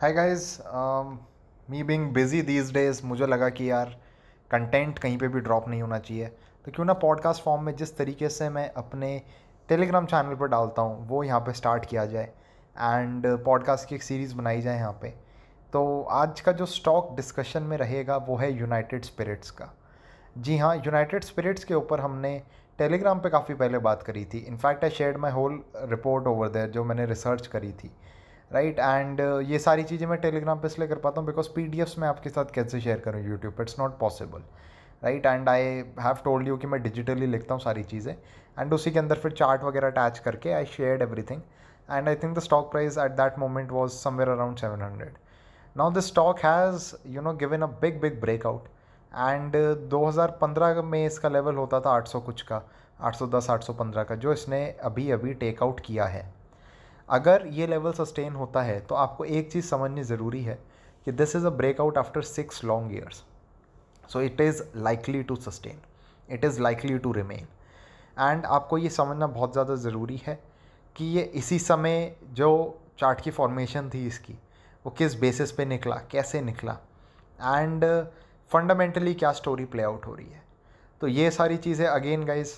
Hi guys me being busy these days मुझे लगा कि यार कंटेंट कहीं पे भी ड्रॉप नहीं होना चाहिए। तो क्यों ना पॉडकास्ट फॉर्म में जिस तरीके से मैं अपने टेलीग्राम चैनल पर डालता हूँ, वो यहाँ पे स्टार्ट किया जाए। एंड पॉडकास्ट की एक सीरीज़ बनाई जाए यहाँ पे। तो आज का जो स्टॉक डिस्कशन में रहेगा, वो है यूनाइटेड स्पिरिट्स का। जी हाँ यूनाइटेड स्पिरिट्स के ऊपर हमने टेलीग्राम पे काफ़ी पहले बात करी थी। In fact I share my whole report over there जो मैंने रिसर्च करी थी। राइट एंड ये सारी चीज़ें मैं टेलीग्राम पे इसलिए कर पाता हूँ बिकॉज़ पी डी मैं आपके साथ कैसे शेयर करूँ यूट्यूब पर it's not possible right and I have told you कि मैं डिजिटली लिखता हूँ सारी चीज़ें एंड उसी के अंदर फिर चार्ट वगैरह अटैच करके I shared everything and I think the stock price at that moment was somewhere around seven hundred now the stock has you know given a big big breakout and 2015 में इसका level होता था 800 कुछ का 810 815 का जो इसने अभी अभी टेकआउट किया है। अगर ये लेवल सस्टेन होता है तो आपको एक चीज़ समझनी ज़रूरी है कि this is a breakout after six long years so it is likely to sustain it is likely to remain and आपको ये समझना बहुत ज़्यादा ज़रूरी है कि ये इसी समय जो चार्ट की फॉर्मेशन थी इसकी, वो किस बेसिस पे निकला, कैसे निकला? एंड फंडामेंटली क्या स्टोरी प्ले आउट हो रही है? तो ये सारी चीज़ें अगेन गाइज़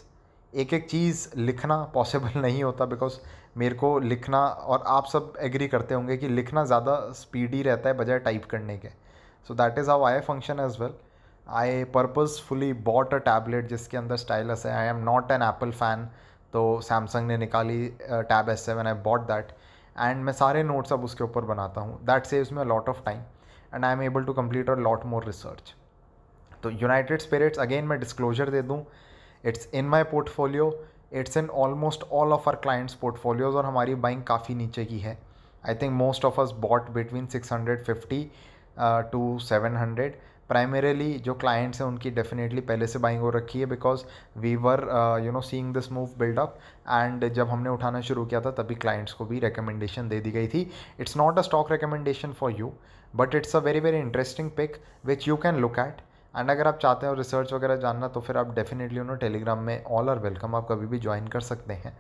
एक एक चीज़ लिखना पॉसिबल नहीं होता बिकॉज़ मेरे को लिखना और आप सब एग्री करते होंगे कि लिखना ज़्यादा स्पीडी रहता है बजाय टाइप करने के। So that is how I function as well I purposefully bought a tablet जिसके अंदर स्टाइलस है। I am not an Apple fan तो सैमसंग ने निकाली Tab S seven I bought that and मैं सारे नोट्स अब उसके ऊपर बनाता हूँ। That saves me a lot of time and I am able to complete a lot more research तो यूनाइटेड स्पिरिट्स अगेन मैं डिस्क्लोजर दे दूँ it's in my portfolio it's in almost all of our clients portfolios और हमारी buying काफ़ी नीचे की है। I think most of us bought between six hundred fifty to seven hundred primarily जो clients हैं उनकी डेफिनेटली पहले से बाइंग हो रखी है because we were you know seeing this move buildup and जब हमने उठाना शुरू किया था तभी क्लाइंट्स को भी रिकमेंडेशन दे दी गई थी। It's not a stock recommendation for you but it's a very very interesting pick which you can look at and अगर आप चाहते हो रिसर्च वगैरह जानना तो फिर आप डेफिनेटली उन्होंने टेलीग्राम में ऑल आर वेलकम आप कभी भी ज्वाइन कर सकते हैं।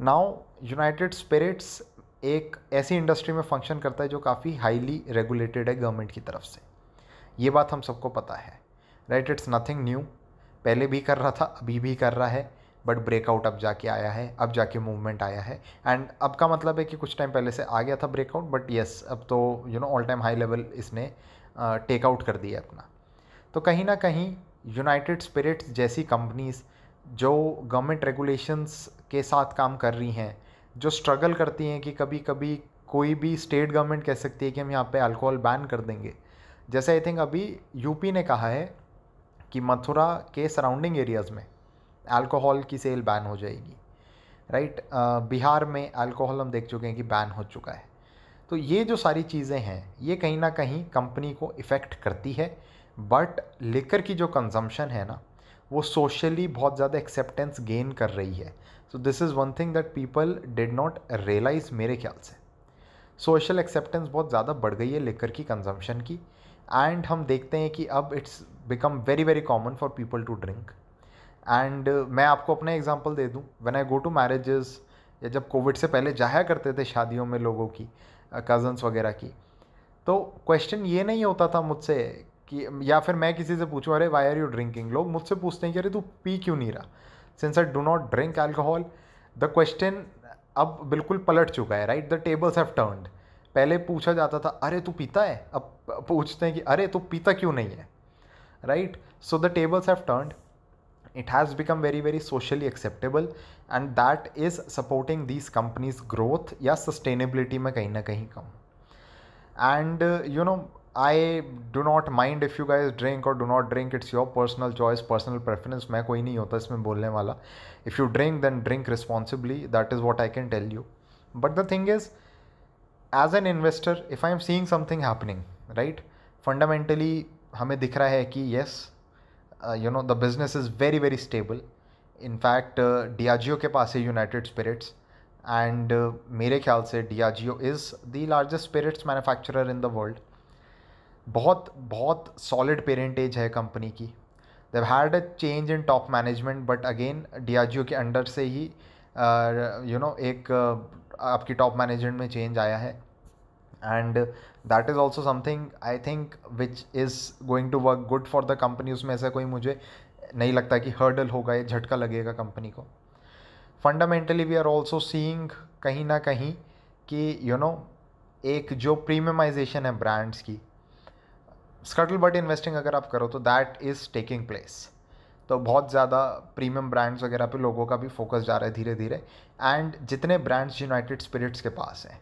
नाउ यूनाइटेड स्पिरिट्स एक ऐसी इंडस्ट्री में फ़ंक्शन करता है जो काफ़ी हाईली रेगुलेटेड है गवर्नमेंट की तरफ़ से। ये बात हम सबको पता है। राइट इट्स नथिंग न्यू पहले भी कर रहा था, अभी भी कर रहा है बट ब्रेकआउट अब जाके आया है, अब जाके मूवमेंट आया है। एंड अब का मतलब है कि कुछ टाइम पहले से आ गया था ब्रेकआउट बट येस अब तो you know all time high level इसने टेकआउट कर दिया अपना। तो कहीं ना कहीं यूनाइटेड स्पिरिट्स जैसी कंपनीज़ जो गवर्नमेंट रेगुलेशंस के साथ काम कर रही हैं, जो स्ट्रगल करती हैं कि कभी कभी कोई भी स्टेट गवर्नमेंट कह सकती है कि हम यहाँ पे अल्कोहल बैन कर देंगे। जैसे आई थिंक अभी यूपी ने कहा है कि मथुरा के सराउंडिंग एरियाज़ में अल्कोहल की सेल बैन हो जाएगी। Right right? बिहार में अल्कोहल हम देख चुके हैं कि बैन हो चुका है। तो ये जो सारी चीज़ें हैं, ये कहीं ना कहीं कंपनी को इफ़ेक्ट करती है। बट लिकर की जो कंजम्पशन है ना, वो सोशली बहुत ज़्यादा एक्सेप्टेंस गेन कर रही है। So this is one thing that people did not realise मेरे ख्याल से। सोशल एक्सेप्टेंस बहुत ज़्यादा बढ़ गई है लिकर की कंजम्पशन की। एंड हम देखते हैं कि अब it's become very very common for people to drink and मैं आपको अपना एग्ज़ाम्पल दे दूँ। When I go to marriages या जब कोविड से पहले जाया करते थे शादियों में लोगों की कज़न्स वगैरह की तो क्वेश्चन ये नहीं होता था मुझसे कि या फिर मैं किसी से पूछूँ अरे वाई आर यू ड्रिंकिंग लोग मुझसे पूछते हैं कि अरे तू पी क्यों नहीं रहा? Since I do not drink alcohol the question अब बिल्कुल पलट चुका है right the tables have turned पहले पूछा जाता था अरे तू पीता है? अब पूछते हैं कि अरे तू पीता क्यों नहीं है? Right so the tables have turned it has become very very socially acceptable and that is supporting these companies growth या sustainability में कहीं ना कहीं कम. Uh, you know I do not mind if you guys drink और do not drink it's your personal choice personal preference मैं कोई नहीं होता इसमें बोलने वाला। If you drink then drink responsibly that is what I can tell you but the thing is as an investor if I am seeing something happening right fundamentally हमें दिख रहा है कि yes you know the business is very very stable in fact Diageo के पास है United Spirits and मेरे ख्याल से Diageo is the largest spirits manufacturer in the world बहुत बहुत सॉलिड पेरेंटेज है कंपनी की। They had a change in top management but again Diageo के अंडर से ही यू uh, नो एक uh, आपकी टॉप मैनेजमेंट में चेंज आया है। And that is also something I think which is going to work good for the company उसमें ऐसा कोई मुझे नहीं लगता कि हर्डल होगा या झटका लगेगा कंपनी को। Fundamentally we are also seeing कहीं ना कहीं कि यू you नो know, एक जो प्रीमियमाइजेशन है ब्रांड्स की स्कटल बट इन्वेस्टिंग अगर आप करो तो दैट इज़ टेकिंग प्लेस तो बहुत ज़्यादा प्रीमियम ब्रांड्स वगैरह पे लोगों का भी फोकस जा रहा है धीरे धीरे एंड जितने ब्रांड्स यूनाइटेड स्पिरिट्स के पास हैं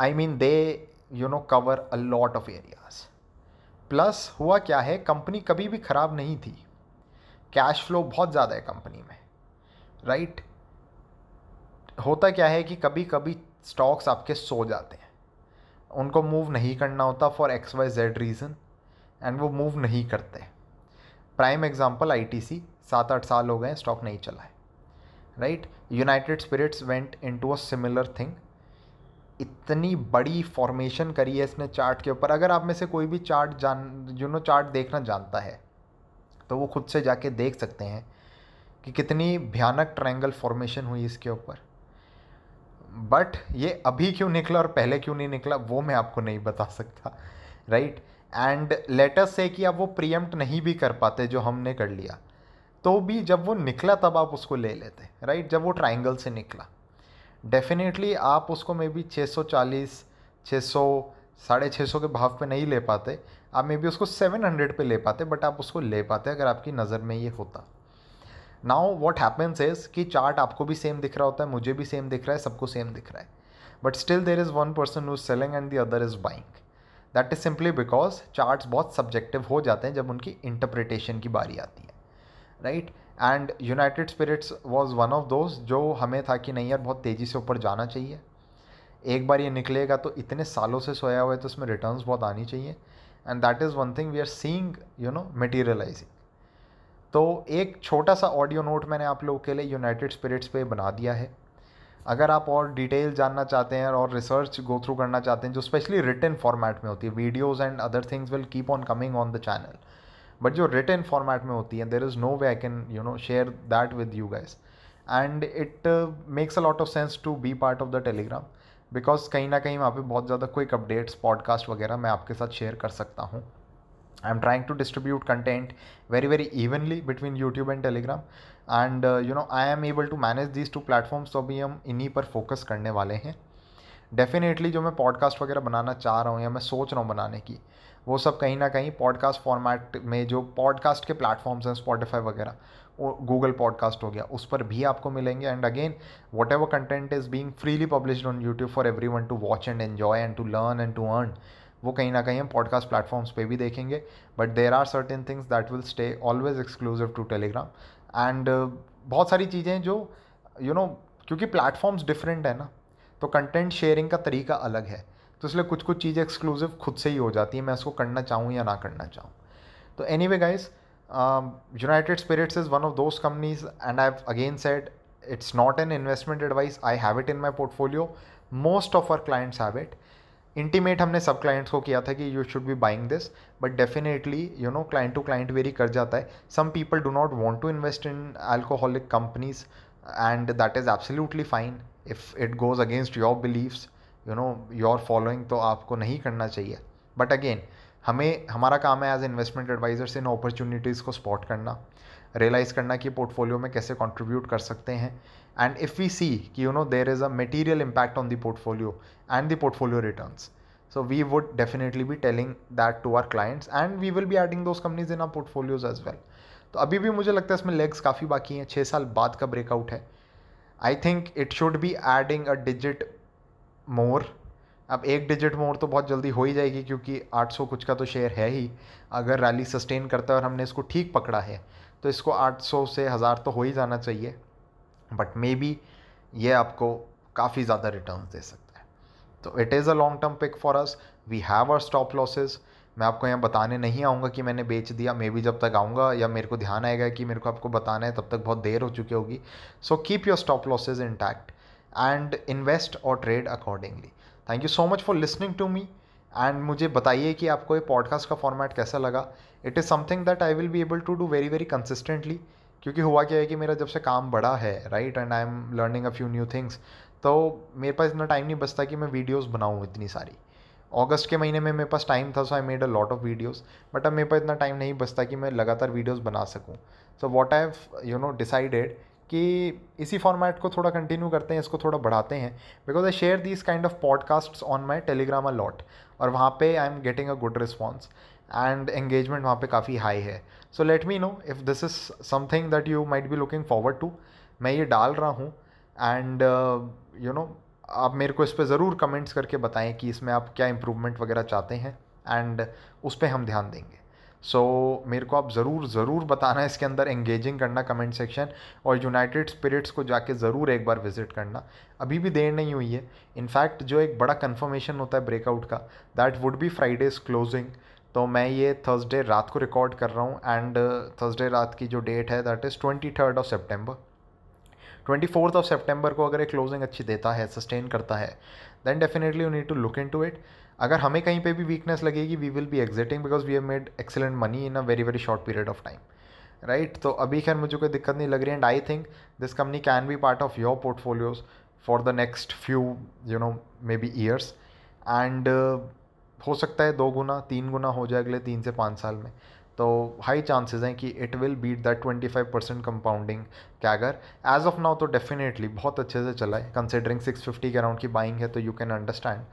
I mean they you know cover a lot of areas plus हुआ क्या है कंपनी कभी भी ख़राब नहीं थी. कैश फ्लो बहुत ज़्यादा है कंपनी में. Right right? होता क्या है कि कभी कभी स्टॉक्स आपके सो जाते हैं. उनको मूव नहीं करना होता for X Y Z reason and वो मूव नहीं करते। प्राइम एग्जांपल आईटीसी सात आठ साल हो गए स्टॉक नहीं चला है। Right United Spirits went into a similar thing इतनी बड़ी फॉर्मेशन करी है इसने चार्ट के ऊपर। अगर आप में से कोई भी चार्ट जान यू नो चार्ट देखना जानता है तो वो खुद से जाके देख सकते हैं कि कितनी भयानक ट्रायंगल फॉर्मेशन हुई इसके ऊपर। बट ये अभी क्यों निकला और पहले क्यों नहीं निकला, वो मैं आपको नहीं बता सकता राइट एंड लेटस से कि आप वो प्रियम्प्ट नहीं भी कर पाते जो हमने कर लिया तो भी जब वो निकला तब आप उसको ले लेते राइट जब वो ट्राइंगल से निकला। डेफिनेटली आप उसको मे बी 640 600 साढ़े छः सौ के भाव पे नहीं ले पाते। आप मे बी उसको 700 पे ले पाते बट आप उसको ले पाते अगर आपकी नज़र में ये होता। नाउ वॉट हैपन्स इज़ कि चार्ट आपको भी सेम दिख रहा होता है, मुझे भी सेम दिख रहा है, सबको सेम दिख रहा है। But still there is one person is selling and the other is buying that is simply because charts बहुत सब्जेक्टिव हो जाते हैं जब उनकी इंटरप्रिटेशन की बारी आती है। Right and United Spirits was one of those जो हमें था कि नहीं यार, बहुत तेज़ी से ऊपर जाना चाहिए। एक बार ये निकलेगा तो इतने सालों से सोया हुआ है तो उसमें रिटर्न्स बहुत आनी चाहिए। And that is one thing we are seeing you know materialising तो एक छोटा सा ऑडियो नोट मैंने आप लोगों के लिए यूनाइटेड स्पिरिट्स पे बना दिया है। अगर आप और डिटेल जानना चाहते हैं और रिसर्च गो थ्रू करना चाहते हैं, जो स्पेशली रिटर्न फॉर्मेट में होती है videos and other things will keep on coming on the channel but जो रिटर्न फॉर्मेट में होती है there is no way I can you know share that with you guys and it makes a lot of sense to be part of the Telegram because कहीं ना कहीं वहाँ पे बहुत ज़्यादा क्विक अपडेट्स पॉडकास्ट वगैरह मैं आपके साथ शेयर कर सकता हूँ। I'm trying to distribute content very very evenly between youtube and telegram. And uh, you know i am able to manage these two platforms तो अभी हम इन्हीं पर फोकस करने वाले हैं। डेफिनेटली जो मैं पॉडकास्ट वगैरह बनाना चाह रहा हूँ या मैं सोच रहा हूँ बनाने की वो सब कहीं ना कहीं पॉडकास्ट फॉर्मेट में जो पॉडकास्ट के प्लेटफॉर्म्स हैं स्पॉटिफाई वगैरह गूगल पॉडकास्ट हो गया उस पर भी आपको मिलेंगे। And again whatever content is being freely published on YouTube for everyone to watch and enjoy and to learn and to earn वो कहीं ना कहीं हम पॉडकास्ट प्लेटफॉर्म्स पे भी देखेंगे but there are certain things that will stay always exclusive to Telegram and बहुत सारी चीज़ें जो यू you नो know, क्योंकि प्लेटफॉर्म्स डिफरेंट है ना तो कंटेंट शेयरिंग का तरीका अलग है। तो इसलिए कुछ कुछ चीज़ें एक्सक्लूसिव खुद से ही हो जाती है मैं उसको करना चाहूँ या ना करना चाहूँ। तो anyway guys United Spirits is one of those companies and I again said it's not an investment advice I have it in my portfolio most of our clients have it intimate हमने सब clients को किया था कि you should be buying this but definitely you know client to client vary कर जाता है। Some people do not want to invest in alcoholic companies and that is absolutely fine if it goes against your believes you know your following तो आपको नहीं करना चाहिए। But again हमें, हमारा काम है as investment advisors in opportunities को स्पॉट करना रियलाइज़ करना कि पोर्टफोलियो में कैसे कंट्रीब्यूट कर सकते हैं। एंड इफ़ वी सी कि you know there is a material impact on the portfolio and the portfolio returns so we would definitely be telling that to our clients and we will be adding those companies in our portfolios as well. तो अभी भी मुझे लगता है इसमें legs काफ़ी बाकी हैं छः साल बाद का ब्रेकआउट है। I think it should be adding a digit more अब एक डिजिट मोड़ तो बहुत जल्दी हो ही जाएगी, क्योंकि 800 कुछ का तो शेयर है ही। अगर रैली सस्टेन करता है और हमने इसको ठीक पकड़ा है तो इसको 800 से हज़ार तो हो ही जाना चाहिए। बट मे बी ये आपको काफ़ी ज़्यादा रिटर्न दे सकता है। तो it is a long term pick for us we have our stop losses मैं आपको यहाँ बताने नहीं आऊँगा कि मैंने बेच दिया, मे बी जब तक आऊँगा या मेरे को ध्यान आएगा कि मेरे को आपको बताना है, तब तक बहुत देर हो चुकी होगी। So keep your stop losses intact and invest और trade accordingly thank you so much for listening to me and मुझे बताइए कि आपको ये पॉडकास्ट का फॉर्मेट कैसा लगा? It is something that I will be able to do very very consistently क्योंकि हुआ क्या है कि मेरा जब से काम बड़ा है right and I am learning a few new things तो मेरे पास इतना टाइम नहीं बचता कि मैं वीडियोस बनाऊँ इतनी सारी। अगस्त के महीने में मेरे पास टाइम था so I made a lot of videos but अब मेरे पास इतना टाइम नहीं बचता कि मैं लगातार वीडियोस बना सकूँ। So what I have you know decided कि इसी फॉर्मेट को थोड़ा कंटिन्यू करते हैं, इसको थोड़ा बढ़ाते हैं। Because I share these kind of podcast on my Telegram a lot और वहाँ पे I am getting a good response and engagement वहाँ पे काफ़ी हाई है। So let me know if this is something that you might be looking forward to मैं ये डाल रहा हूँ एंड यू नो आप मेरे को इस पर ज़रूर कमेंट्स करके बताएँ कि इसमें आप क्या इम्प्रूवमेंट वगैरह चाहते हैं एंड उस पर हम ध्यान देंगे। सो so, मेरे को आप ज़रूर ज़रूर बताना इसके अंदर एंगेजिंग करना कमेंट सेक्शन और यूनाइटेड स्पिरिट्स को जाके ज़रूर एक बार विज़िट करना। अभी भी देर नहीं हुई है। इनफैक्ट जो एक बड़ा कन्फर्मेशन होता है ब्रेकआउट का that would be Friday's closing तो मैं ये थर्सडे रात को रिकॉर्ड कर रहा हूँ एंड थर्सडे रात की जो डेट है that is twenty third of September twenty fourth of September को अगर एक क्लोजिंग अच्छी देता है सस्टेन करता है then definitely you need to look into it अगर हमें कहीं पे भी वीकनेस लगेगी we will be exiting because we have made excellent money in a very very short period of time right तो अभी खैर मुझे कोई दिक्कत नहीं लग रही and I think this company can be part of your portfolios for the next few you know maybe years and हो सकता है दो गुना, तीन गुना हो जाए अगले तीन से पाँच साल में। तो हाई चांसेस हैं कि it will beat that twenty five percent compounding CAGR as of now तो डेफिनेटली बहुत अच्छे से चला है कंसिडरिंग सिक्स फिफ्टी के अराउंड की बाइंग है तो यू कैन अंडरस्टैंड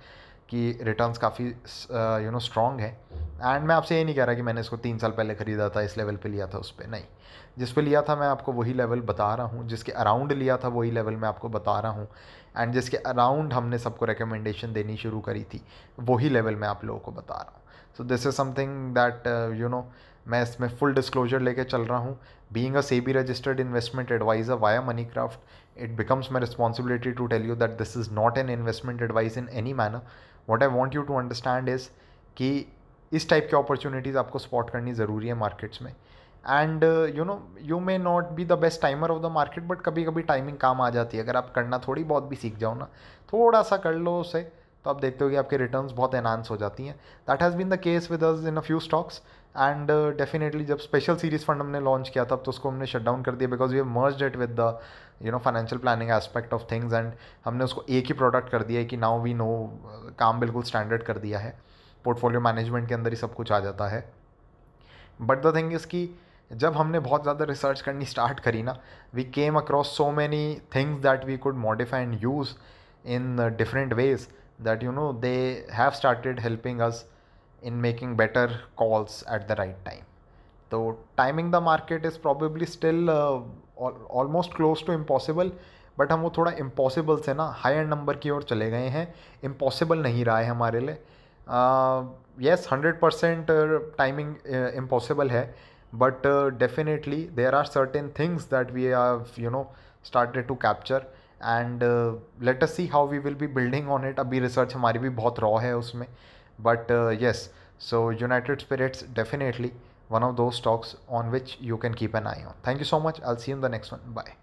कि रिटर्न्स काफ़ी यू नो स्ट्रॉन्ग है। एंड मैं आपसे ये नहीं कह रहा कि मैंने इसको तीन साल पहले ख़रीदा था, इस लेवल पे लिया था, उस पर नहीं। जिस पे लिया था मैं आपको वही लेवल बता रहा हूँ, जिसके अराउंड लिया था वही लेवल मैं आपको बता रहा हूँ। एंड जिसके अराउंड हमने सबको रिकमेंडेशन देनी शुरू करी थी, वही लेवल मैं आप लोगों को बता रहा हूँ। So this is something that you know मैं इसमें फुल डिस्क्लोजर लेके चल रहा हूँ। Being a SEBI registered investment advisor via money craft it becomes my responsibility to tell you that this is not an investment advice in any manner what I want you to understand is कि इस type की opportunities आपको spot करनी ज़रूरी है markets में। And you know you may not be the best timer of the market but कभी कभी टाइमिंग काम आ जाती है। अगर आप करना थोड़ी बहुत भी सीख जाओ ना थोड़ा सा कर लो उसे तो आप देखते हो कि आपके रिटर्न्स बहुत एनहांस हो जाती हैं। That has been the case with us in a few stocks and definitely जब स्पेशल सीरीज़ फंड हमने लॉन्च किया था तो उसको हमने शट डाउन कर दिया because we merge it with the you know financial planning aspect of things and हमने उसको एक ही प्रोडक्ट कर दिया है कि नाउ वी नो काम बिल्कुल स्टैंडर्ड कर दिया है। पोर्टफोलियो मैनेजमेंट के अंदर ही सब कुछ आ जाता है। बट द थिंग इज़ कि जब हमने बहुत ज़्यादा रिसर्च करनी स्टार्ट करी ना we came across so many things that we could modify and use in different ways that you know they have started helping us in making better calls at the right time तो timing the market is probably still almost close to impossible but हम वो थोड़ा impossible से ना higher number की ओर चले गए हैं। इम्पॉसिबल नहीं रहा है हमारे लिए। Yes hundred percent timing impossible है but definitely there are certain things that we have you know started to capture and let us see how we will be building on it अभी research हमारी भी बहुत raw है उसमें। but uh, yes so united spirits definitely one of those stocks on which you can keep an eye on. Thank you so much. I'll see you in the next one. Bye.